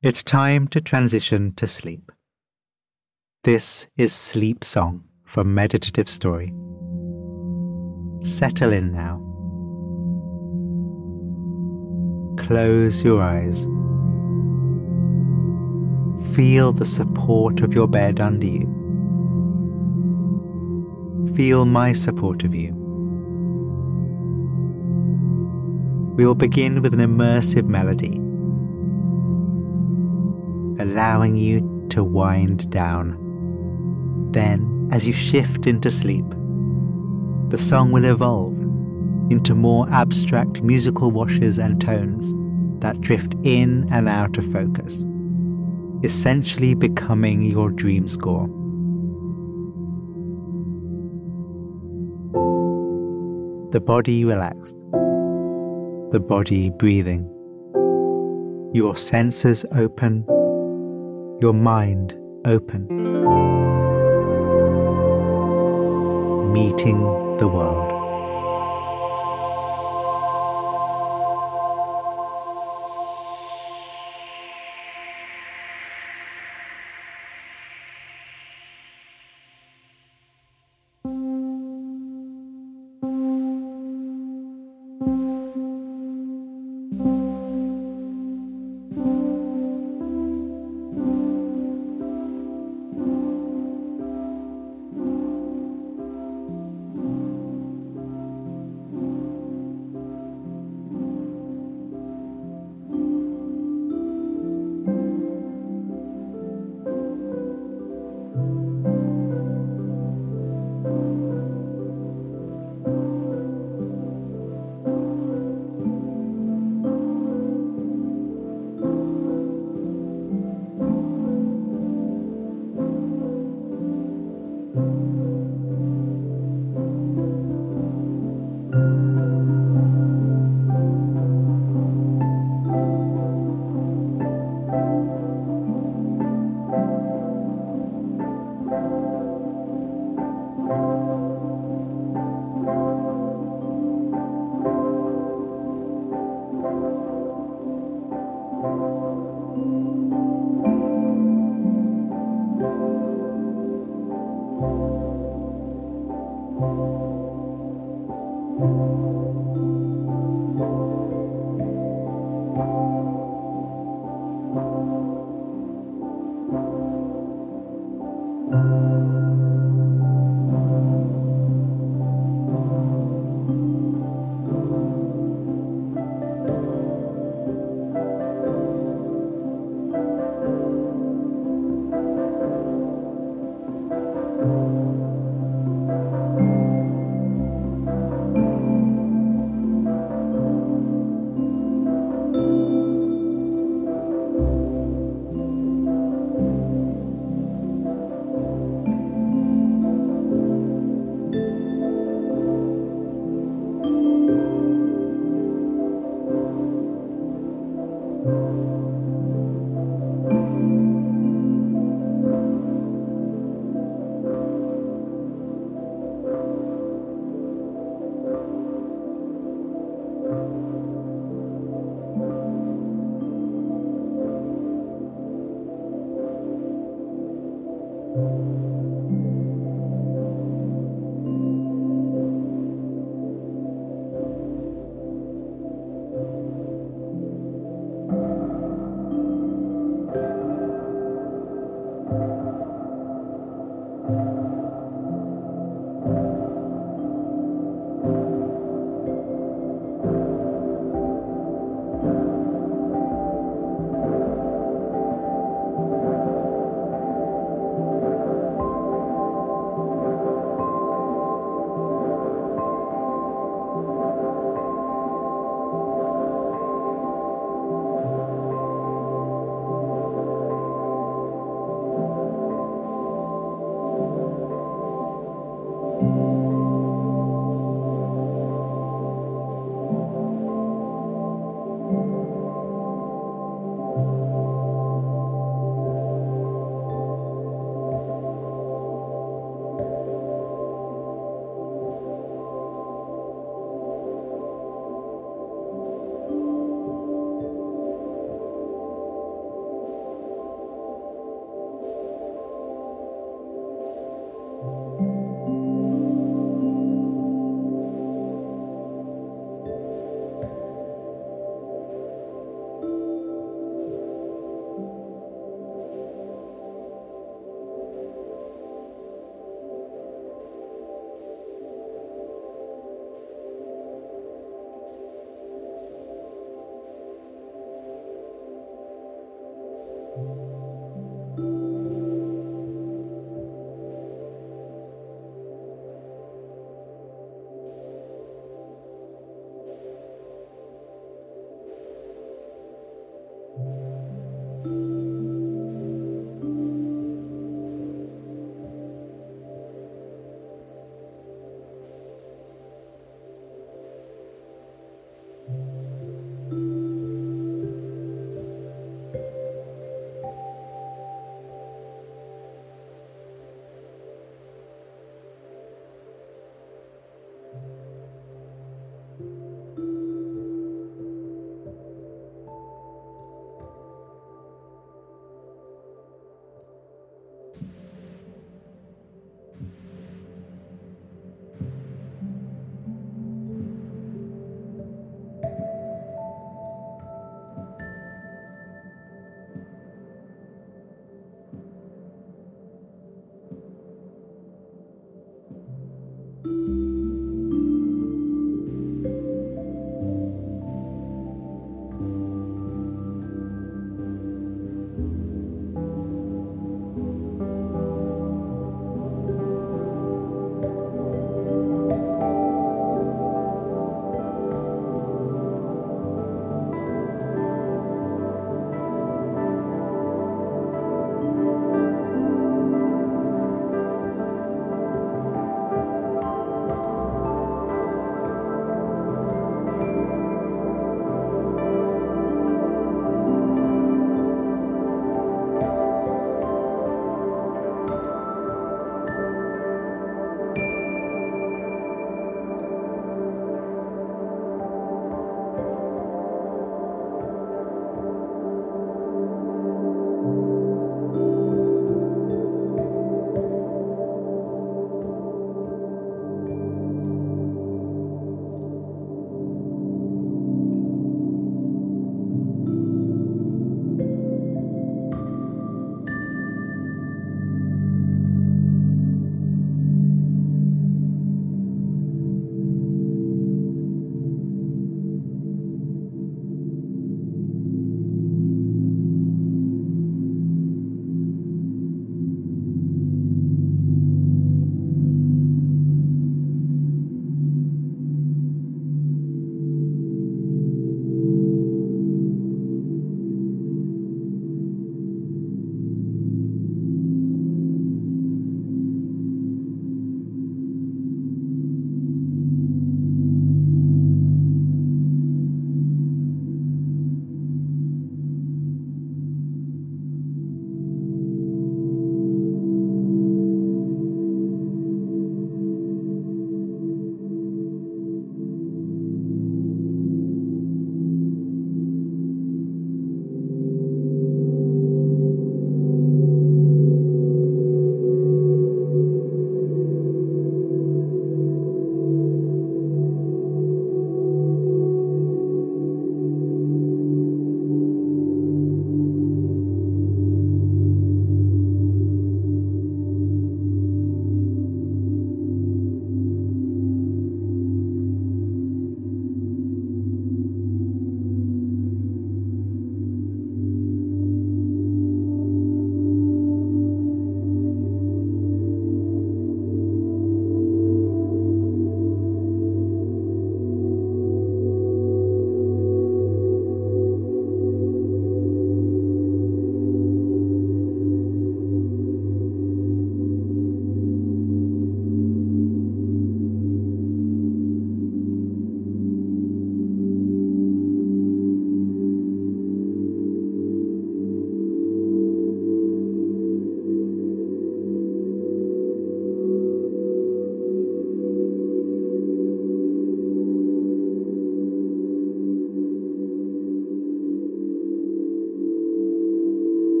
It's time to transition to sleep. This is Sleep Song from Meditative Story. Settle in now. Close your eyes. Feel the support of your bed under you. Feel my support of you. We'll begin with an immersive melody allowing you to wind down. Then, as you shift into sleep, the song will evolve into more abstract musical washes and tones that drift in and out of focus, essentially becoming your dream score. The body relaxed, the body breathing, your senses open your mind open, meeting the world. thank you